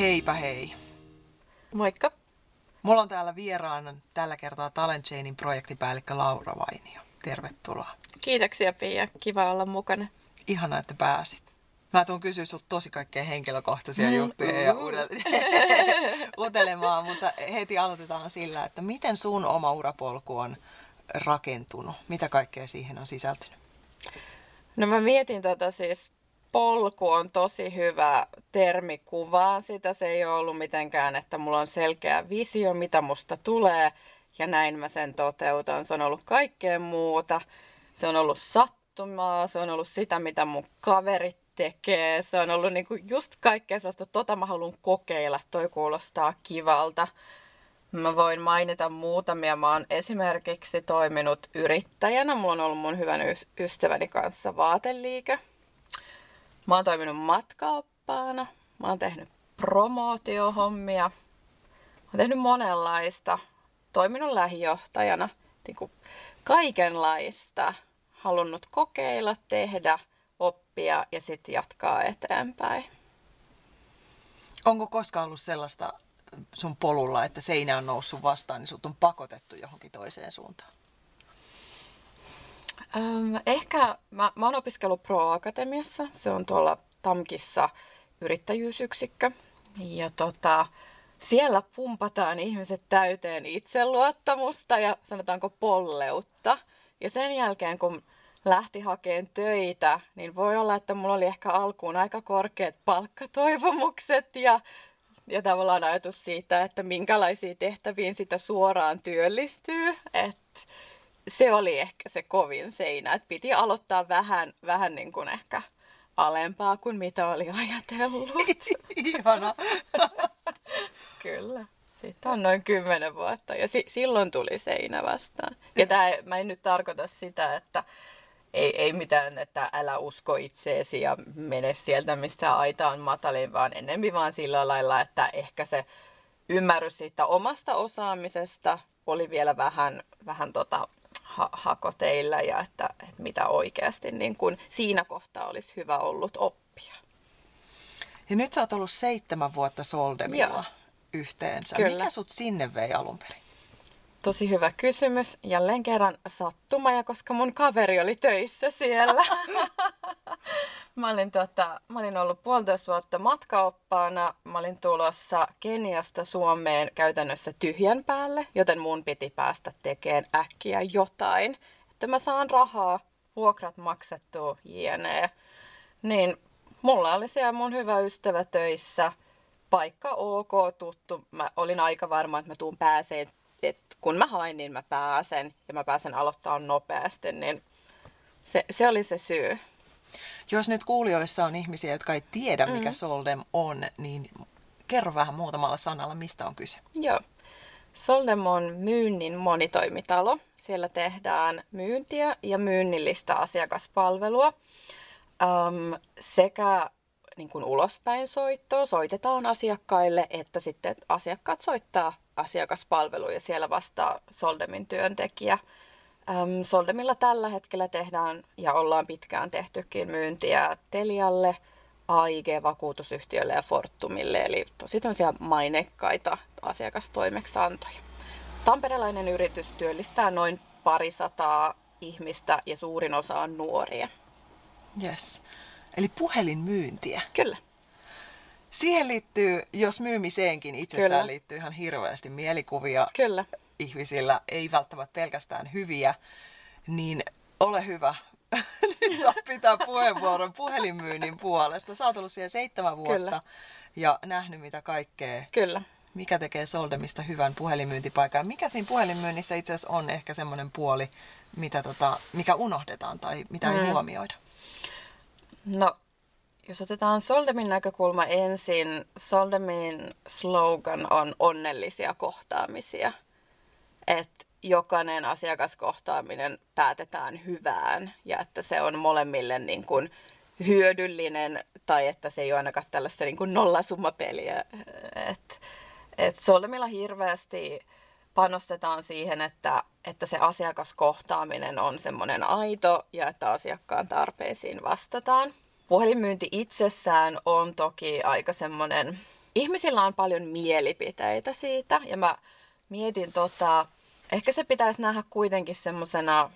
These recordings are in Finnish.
Heipä hei! Moikka! Mulla on täällä vieraana tällä kertaa Talent Chainin projektipäällikkö Laura Vainio. Tervetuloa. Kiitoksia Pia, kiva olla mukana. Ihana, että pääsit. Mä tuun kysyä sut tosi kaikkea henkilökohtaisia mm, juttuja ja utelemaan, mutta heti aloitetaan sillä, että miten sun oma urapolku on rakentunut? Mitä kaikkea siihen on sisältynyt? No mä mietin tätä siis polku on tosi hyvä termi kuvaa sitä. Se ei ole ollut mitenkään, että mulla on selkeä visio, mitä musta tulee, ja näin mä sen toteutan. Se on ollut kaikkea muuta. Se on ollut sattumaa, se on ollut sitä, mitä mun kaverit tekee. Se on ollut niinku just kaikkea sellaista, tota mä haluan kokeilla, toi kuulostaa kivalta. Mä voin mainita muutamia. Mä oon esimerkiksi toiminut yrittäjänä. Mulla on ollut mun hyvän ystäväni kanssa vaateliike. Mä oon toiminut matkaoppaana. Mä oon tehnyt promootiohommia. Mä oon tehnyt monenlaista. Toiminut lähijohtajana. Niin kuin kaikenlaista. Halunnut kokeilla, tehdä, oppia ja sitten jatkaa eteenpäin. Onko koskaan ollut sellaista sun polulla, että seinä on noussut vastaan, niin sut on pakotettu johonkin toiseen suuntaan? Ähm, ehkä mä, mä oon opiskellut Pro-akatemiassa. Se on tuolla Tamkissa yrittäjyysyksikkö. Ja tota, siellä pumpataan ihmiset täyteen itseluottamusta ja sanotaanko polleutta. Ja sen jälkeen, kun lähti hakemaan töitä, niin voi olla, että mulla oli ehkä alkuun aika korkeat palkkatoivomukset ja, ja tavallaan ajatus siitä, että minkälaisiin tehtäviin sitä suoraan työllistyy. Että se oli ehkä se kovin seinä, että piti aloittaa vähän, vähän niin kuin ehkä alempaa kuin mitä oli ajatellut. Ihana. Kyllä. Sitten on noin kymmenen vuotta ja si- silloin tuli seinä vastaan. Ja tää, mä en nyt tarkoita sitä, että ei, ei mitään, että älä usko itseesi ja mene sieltä, mistä aita on matalin, vaan enemmän vaan sillä lailla, että ehkä se ymmärrys siitä omasta osaamisesta oli vielä vähän, vähän tota, ha- hakoteilla ja että, että mitä oikeasti niin kun siinä kohtaa olisi hyvä ollut oppia. Ja nyt sä oot ollut seitsemän vuotta Soldemilla Joo. yhteensä. Kyllä. Mikä sut sinne vei alun perin? Tosi hyvä kysymys. Jälleen kerran sattuma, ja koska mun kaveri oli töissä siellä. mä, olin tota, mä olin ollut puolitoista vuotta matkaoppaana. Mä olin tulossa Keniasta Suomeen käytännössä tyhjän päälle, joten mun piti päästä tekemään äkkiä jotain. Että mä saan rahaa, vuokrat maksettua, jne. Niin mulla oli siellä mun hyvä ystävä töissä paikka ok, tuttu. Mä olin aika varma, että mä tuun pääseen että kun mä hain, niin mä pääsen ja mä pääsen aloittaa nopeasti, niin se, se oli se syy. Jos nyt kuulijoissa on ihmisiä, jotka ei tiedä, mikä mm. Soldem on, niin kerro vähän muutamalla sanalla, mistä on kyse. Joo. Soldem on myynnin monitoimitalo. Siellä tehdään myyntiä ja myynnillistä asiakaspalvelua um, sekä niin kuin ulospäin soittoa, soitetaan asiakkaille, että sitten asiakkaat soittaa asiakaspalvelu ja siellä vastaa Soldemin työntekijä. Ähm, Soldemilla tällä hetkellä tehdään ja ollaan pitkään tehtykin myyntiä Telialle, AIG-vakuutusyhtiölle ja Fortumille, eli tosi mainekkaita asiakastoimeksantoja. Tamperelainen yritys työllistää noin parisataa ihmistä ja suurin osa on nuoria. Yes. Eli puhelinmyyntiä. Kyllä. Siihen liittyy, jos myymiseenkin itsessään Kyllä. liittyy ihan hirveästi mielikuvia Kyllä. ihmisillä, ei välttämättä pelkästään hyviä, niin ole hyvä. Nyt saa pitää puheenvuoron puhelinmyynnin puolesta. Sä oot ollut siellä seitsemän vuotta Kyllä. ja nähnyt mitä kaikkea. Kyllä. Mikä tekee Soldemista hyvän puhelinmyyntipaikan? Mikä siinä puhelinmyynnissä itse asiassa on ehkä semmoinen puoli, mitä tota, mikä unohdetaan tai mitä mm. ei huomioida? No jos otetaan Soldemin näkökulma ensin, Soldemin slogan on onnellisia kohtaamisia. Että jokainen asiakaskohtaaminen päätetään hyvään ja että se on molemmille niin kuin hyödyllinen tai että se ei ole ainakaan tällaista niin kuin nollasummapeliä. Et, et Solemilla hirveästi panostetaan siihen, että, että se asiakaskohtaaminen on semmoinen aito ja että asiakkaan tarpeisiin vastataan. Puhelinmyynti itsessään on toki aika semmoinen, ihmisillä on paljon mielipiteitä siitä ja mä mietin tota, ehkä se pitäisi nähdä kuitenkin semmoisena,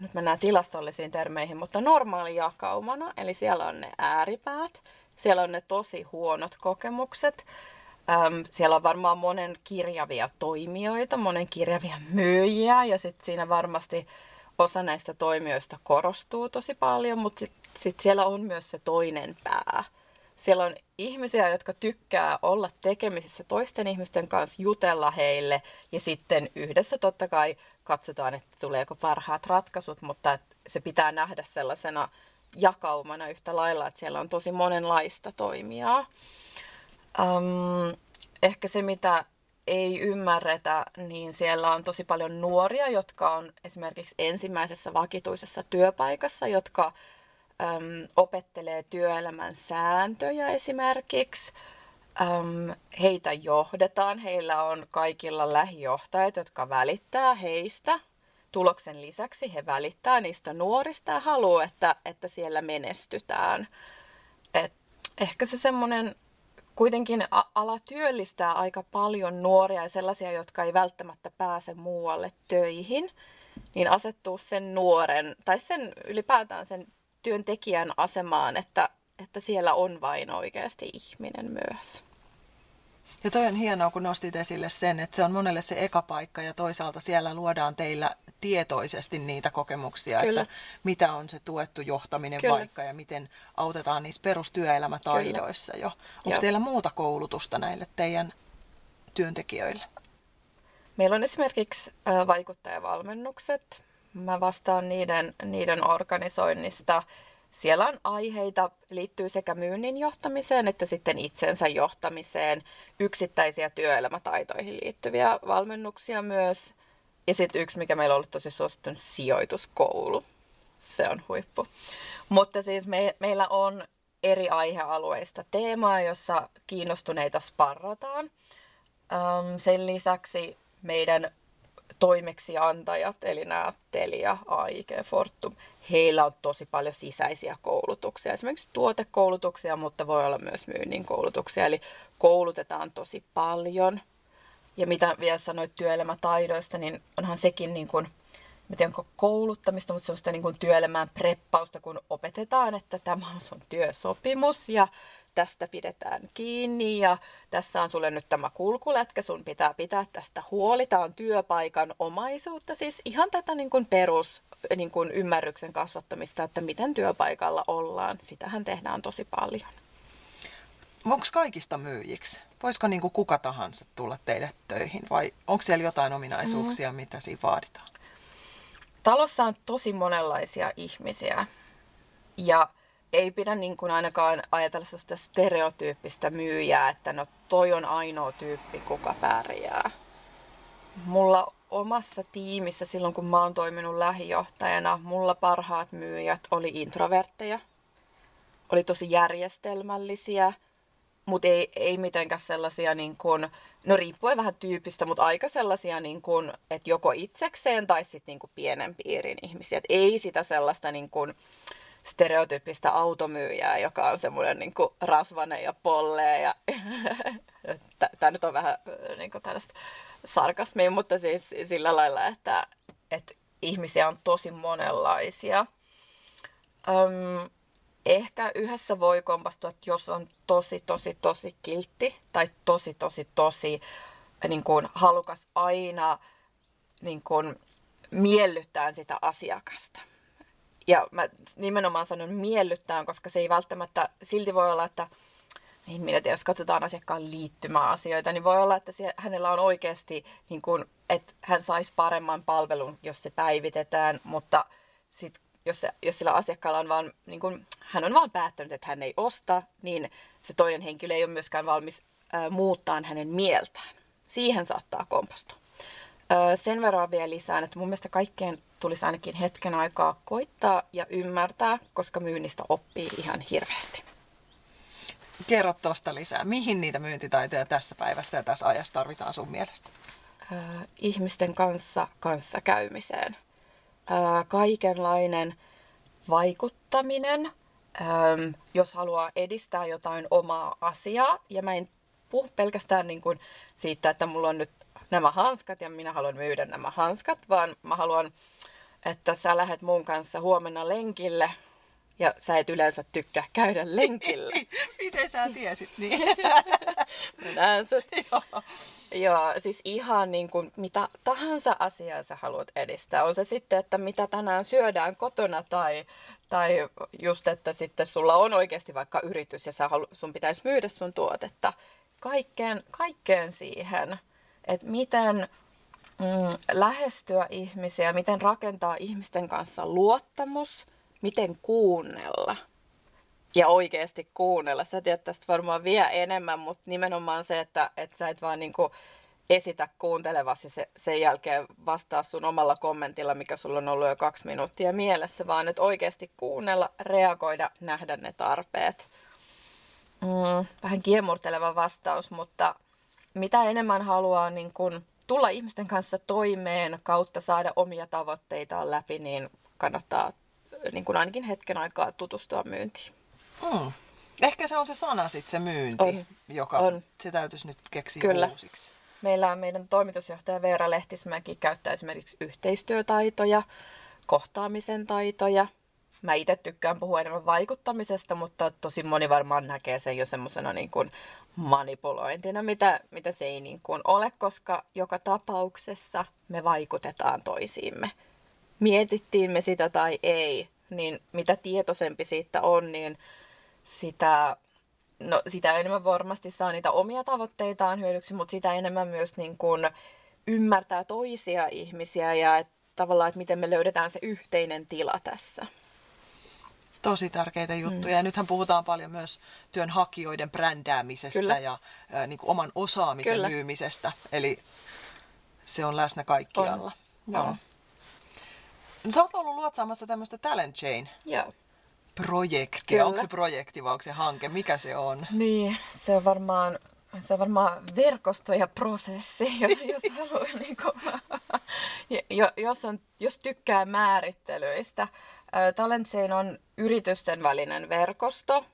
nyt mennään tilastollisiin termeihin, mutta normaali jakaumana, eli siellä on ne ääripäät, siellä on ne tosi huonot kokemukset, Öm, siellä on varmaan monen kirjavia toimijoita, monen kirjavia myyjiä ja sitten siinä varmasti osa näistä toimijoista korostuu tosi paljon, mutta sitten sit siellä on myös se toinen pää. Siellä on ihmisiä, jotka tykkää olla tekemisissä toisten ihmisten kanssa, jutella heille ja sitten yhdessä totta kai katsotaan, että tuleeko parhaat ratkaisut, mutta se pitää nähdä sellaisena jakaumana yhtä lailla, että siellä on tosi monenlaista toimijaa. Um, ehkä se, mitä ei ymmärretä, niin siellä on tosi paljon nuoria, jotka on esimerkiksi ensimmäisessä vakituisessa työpaikassa, jotka äm, opettelee työelämän sääntöjä esimerkiksi. Äm, heitä johdetaan, heillä on kaikilla lähijohtajat, jotka välittää heistä. Tuloksen lisäksi he välittää niistä nuorista ja haluaa, että, että siellä menestytään. Et ehkä se semmoinen kuitenkin ala työllistää aika paljon nuoria ja sellaisia, jotka ei välttämättä pääse muualle töihin, niin asettuu sen nuoren tai sen ylipäätään sen työntekijän asemaan, että, että siellä on vain oikeasti ihminen myös. Ja toi on hienoa, kun nostit esille sen, että se on monelle se eka paikka ja toisaalta siellä luodaan teillä tietoisesti niitä kokemuksia, Kyllä. että mitä on se tuettu johtaminen Kyllä. vaikka ja miten autetaan niissä perustyöelämätaidoissa Kyllä. jo. Onko teillä muuta koulutusta näille teidän työntekijöille? Meillä on esimerkiksi vaikuttajavalmennukset. Mä vastaan niiden, niiden organisoinnista. Siellä on aiheita, liittyy sekä myynnin johtamiseen että sitten itsensä johtamiseen, yksittäisiä työelämätaitoihin liittyviä valmennuksia myös. Ja sitten yksi, mikä meillä on ollut tosi suosittu, on sijoituskoulu. Se on huippu. Mutta siis me, meillä on eri aihealueista teemaa, jossa kiinnostuneita sparrataan. Um, sen lisäksi meidän toimeksiantajat, eli nämä Telia, AIG, Fortum, heillä on tosi paljon sisäisiä koulutuksia, esimerkiksi tuotekoulutuksia, mutta voi olla myös myynnin koulutuksia, eli koulutetaan tosi paljon. Ja mitä vielä sanoit työelämätaidoista, niin onhan sekin niin kuin, mä tiedän, onko kouluttamista, mutta sellaista niin kuin työelämään preppausta, kun opetetaan, että tämä on sun työsopimus ja tästä pidetään kiinni ja tässä on sulle nyt tämä kulkulätkä, sun pitää pitää tästä huoli, tämä on työpaikan omaisuutta, siis ihan tätä niin kuin perus niin kuin ymmärryksen kasvattamista, että miten työpaikalla ollaan, sitähän tehdään tosi paljon. Onko kaikista myyjiksi? Voisiko niin kuin kuka tahansa tulla teille töihin vai onko siellä jotain ominaisuuksia, mm. mitä siinä vaaditaan? Talossa on tosi monenlaisia ihmisiä ja ei pidä niin kuin ainakaan ajatella sellaista stereotyyppistä myyjää, että no toi on ainoa tyyppi, kuka pärjää. Mulla omassa tiimissä silloin, kun mä oon toiminut lähijohtajana, mulla parhaat myyjät oli introvertteja. Oli tosi järjestelmällisiä, mutta ei, ei mitenkään sellaisia, niin kuin, no riippuen vähän tyypistä, mutta aika sellaisia, niin kuin, että joko itsekseen tai sitten niin pienen piirin ihmisiä. Et ei sitä sellaista niin kuin, stereotyyppistä automyyjää, joka on semmoinen niin rasvanen ja pollee. Ja Tämä nyt on vähän niin kuin tällaista sarkasmia, mutta siis sillä lailla, että, että ihmisiä on tosi monenlaisia. Öm, ehkä yhdessä voi kompastua, että jos on tosi, tosi, tosi kiltti tai tosi, tosi, tosi niin kuin halukas aina niin kuin miellyttää sitä asiakasta. Ja mä nimenomaan sanon miellyttää, koska se ei välttämättä, silti voi olla, että en minä tiedä, jos katsotaan asiakkaan liittymäasioita, niin voi olla, että se, hänellä on oikeasti, niin kuin, että hän saisi paremman palvelun, jos se päivitetään, mutta sitten jos, se, jos sillä asiakkaalla on vaan, niin kun, hän on vaan päättänyt, että hän ei osta, niin se toinen henkilö ei ole myöskään valmis ää, muuttaa hänen mieltään. Siihen saattaa kompostaa. Ää, sen verran vielä lisään, että mun mielestä kaikkeen tulisi ainakin hetken aikaa koittaa ja ymmärtää, koska myynnistä oppii ihan hirveästi. Kerro tuosta lisää. Mihin niitä myyntitaitoja tässä päivässä ja tässä ajassa tarvitaan sun mielestä? Ää, ihmisten kanssa kanssakäymiseen. Ää, kaikenlainen vaikuttaminen, jos haluaa edistää jotain omaa asiaa. Ja mä en puhu pelkästään niin kuin siitä, että mulla on nyt nämä hanskat ja minä haluan myydä nämä hanskat, vaan mä haluan, että sä lähdet mun kanssa huomenna lenkille ja sä et yleensä tykkää käydä lenkillä. Miten sä tiesit niin? Mä näen sut. Joo, siis ihan niin kuin mitä tahansa asiaa sä haluat edistää. On se sitten, että mitä tänään syödään kotona tai, tai just, että sitten sulla on oikeasti vaikka yritys ja sä halu, sun pitäisi myydä sun tuotetta. Kaikkeen, kaikkeen siihen, että miten mm, lähestyä ihmisiä, miten rakentaa ihmisten kanssa luottamus – miten kuunnella. Ja oikeasti kuunnella. Sä tiedät tästä varmaan vielä enemmän, mutta nimenomaan se, että, että sä et vaan niinku esitä kuuntelevasi se, sen jälkeen vastaa sun omalla kommentilla, mikä sulla on ollut jo kaksi minuuttia mielessä, vaan että oikeasti kuunnella, reagoida, nähdä ne tarpeet. Mm, vähän kiemurteleva vastaus, mutta mitä enemmän haluaa niin kun tulla ihmisten kanssa toimeen kautta saada omia tavoitteitaan läpi, niin kannattaa niin kuin ainakin hetken aikaa tutustua myyntiin. Mm. Ehkä se on se sana sitten se myynti, on. joka on. se täytyisi nyt keksiä Kyllä. uusiksi. Meillä on meidän toimitusjohtaja Veera Lehtismäki käyttää esimerkiksi yhteistyötaitoja, kohtaamisen taitoja. Mä itse tykkään puhua enemmän vaikuttamisesta, mutta tosi moni varmaan näkee sen jo semmoisena niin kuin manipulointina, mitä, mitä se ei niin kuin ole, koska joka tapauksessa me vaikutetaan toisiimme. Mietittiin me sitä tai ei, niin mitä tietoisempi siitä on, niin sitä, no, sitä enemmän varmasti saa niitä omia tavoitteitaan hyödyksi, mutta sitä enemmän myös niin kuin ymmärtää toisia ihmisiä ja et, tavallaan, että miten me löydetään se yhteinen tila tässä. Tosi tärkeitä juttuja. Mm. Ja nythän puhutaan paljon myös työnhakijoiden brändäämisestä Kyllä. ja ä, niin kuin oman osaamisen Kyllä. myymisestä. Eli se on läsnä kaikkialla. On. Joo. On. No, sä oot ollut luotsaamassa tämmöistä Talent Chain. Joo. Projektia. Kyllä. Onko se projekti vai onko se hanke? Mikä se on? Niin, se on varmaan, se on varmaan verkosto ja prosessi, jos, jos haluaa, niin kuin, jos, on, jos tykkää määrittelyistä. Talent Chain on yritysten välinen verkosto.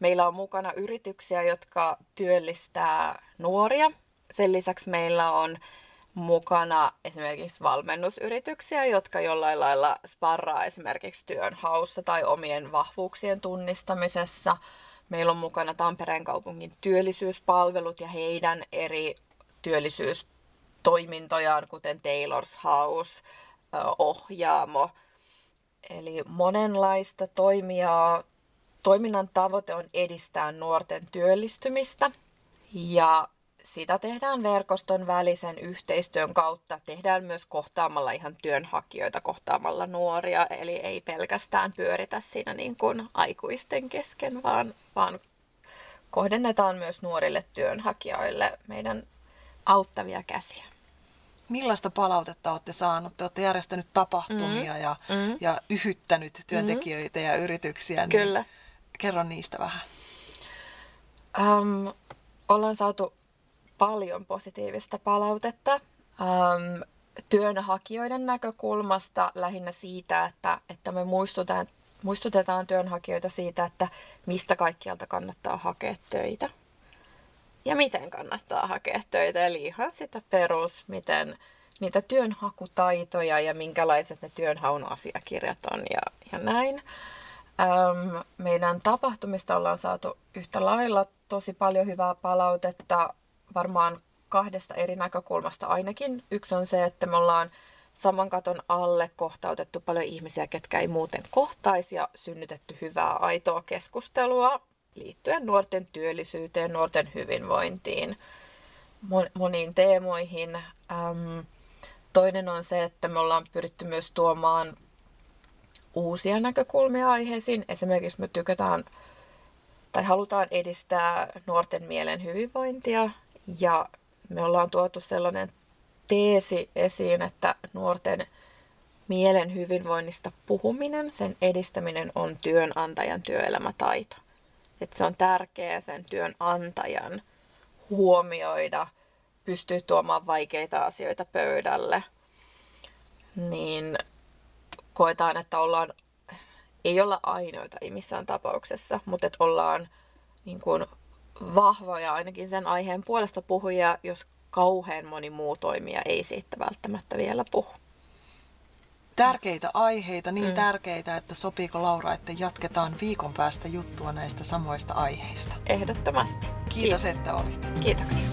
Meillä on mukana yrityksiä, jotka työllistää nuoria. Sen lisäksi meillä on mukana esimerkiksi valmennusyrityksiä, jotka jollain lailla sparraa esimerkiksi työnhaussa tai omien vahvuuksien tunnistamisessa. Meillä on mukana Tampereen kaupungin työllisyyspalvelut ja heidän eri työllisyystoimintojaan, kuten Taylor's House, ohjaamo. Eli monenlaista toimijaa. Toiminnan tavoite on edistää nuorten työllistymistä ja sitä tehdään verkoston välisen yhteistyön kautta. Tehdään myös kohtaamalla ihan työnhakijoita, kohtaamalla nuoria, eli ei pelkästään pyöritä siinä niin kuin aikuisten kesken, vaan, vaan kohdennetaan myös nuorille työnhakijoille meidän auttavia käsiä. Millaista palautetta olette saanut? Te olette järjestänyt tapahtumia mm-hmm. ja, mm-hmm. ja yhyttänyt työntekijöitä mm-hmm. ja yrityksiä. Niin Kyllä. Kerro niistä vähän. Um, ollaan saatu paljon positiivista palautetta ähm, työnhakijoiden näkökulmasta lähinnä siitä, että, että me muistutetaan, muistutetaan työnhakijoita siitä, että mistä kaikkialta kannattaa hakea töitä ja miten kannattaa hakea töitä. Eli ihan sitä perus, miten niitä työnhakutaitoja ja minkälaiset ne työnhaun asiakirjat on ja, ja näin. Öm, meidän tapahtumista ollaan saatu yhtä lailla tosi paljon hyvää palautetta varmaan kahdesta eri näkökulmasta ainakin. Yksi on se, että me ollaan saman katon alle kohtautettu paljon ihmisiä, ketkä ei muuten kohtaisi ja synnytetty hyvää aitoa keskustelua liittyen nuorten työllisyyteen, nuorten hyvinvointiin, moniin teemoihin. toinen on se, että me ollaan pyritty myös tuomaan uusia näkökulmia aiheisiin. Esimerkiksi me tykätään tai halutaan edistää nuorten mielen hyvinvointia ja me ollaan tuotu sellainen teesi esiin, että nuorten mielen hyvinvoinnista puhuminen, sen edistäminen on työnantajan työelämätaito. Että se on tärkeää sen työnantajan huomioida, pystyy tuomaan vaikeita asioita pöydälle. Niin koetaan, että ollaan, ei olla ainoita ei missään tapauksessa, mutta että ollaan niin kuin vahvoja ainakin sen aiheen puolesta puhujia, jos kauhean moni muu toimija ei siitä välttämättä vielä puhu. Tärkeitä aiheita, niin mm. tärkeitä, että sopiiko Laura, että jatketaan viikon päästä juttua näistä samoista aiheista. Ehdottomasti. Kiitos, Kiitos. että olit. Kiitoksia.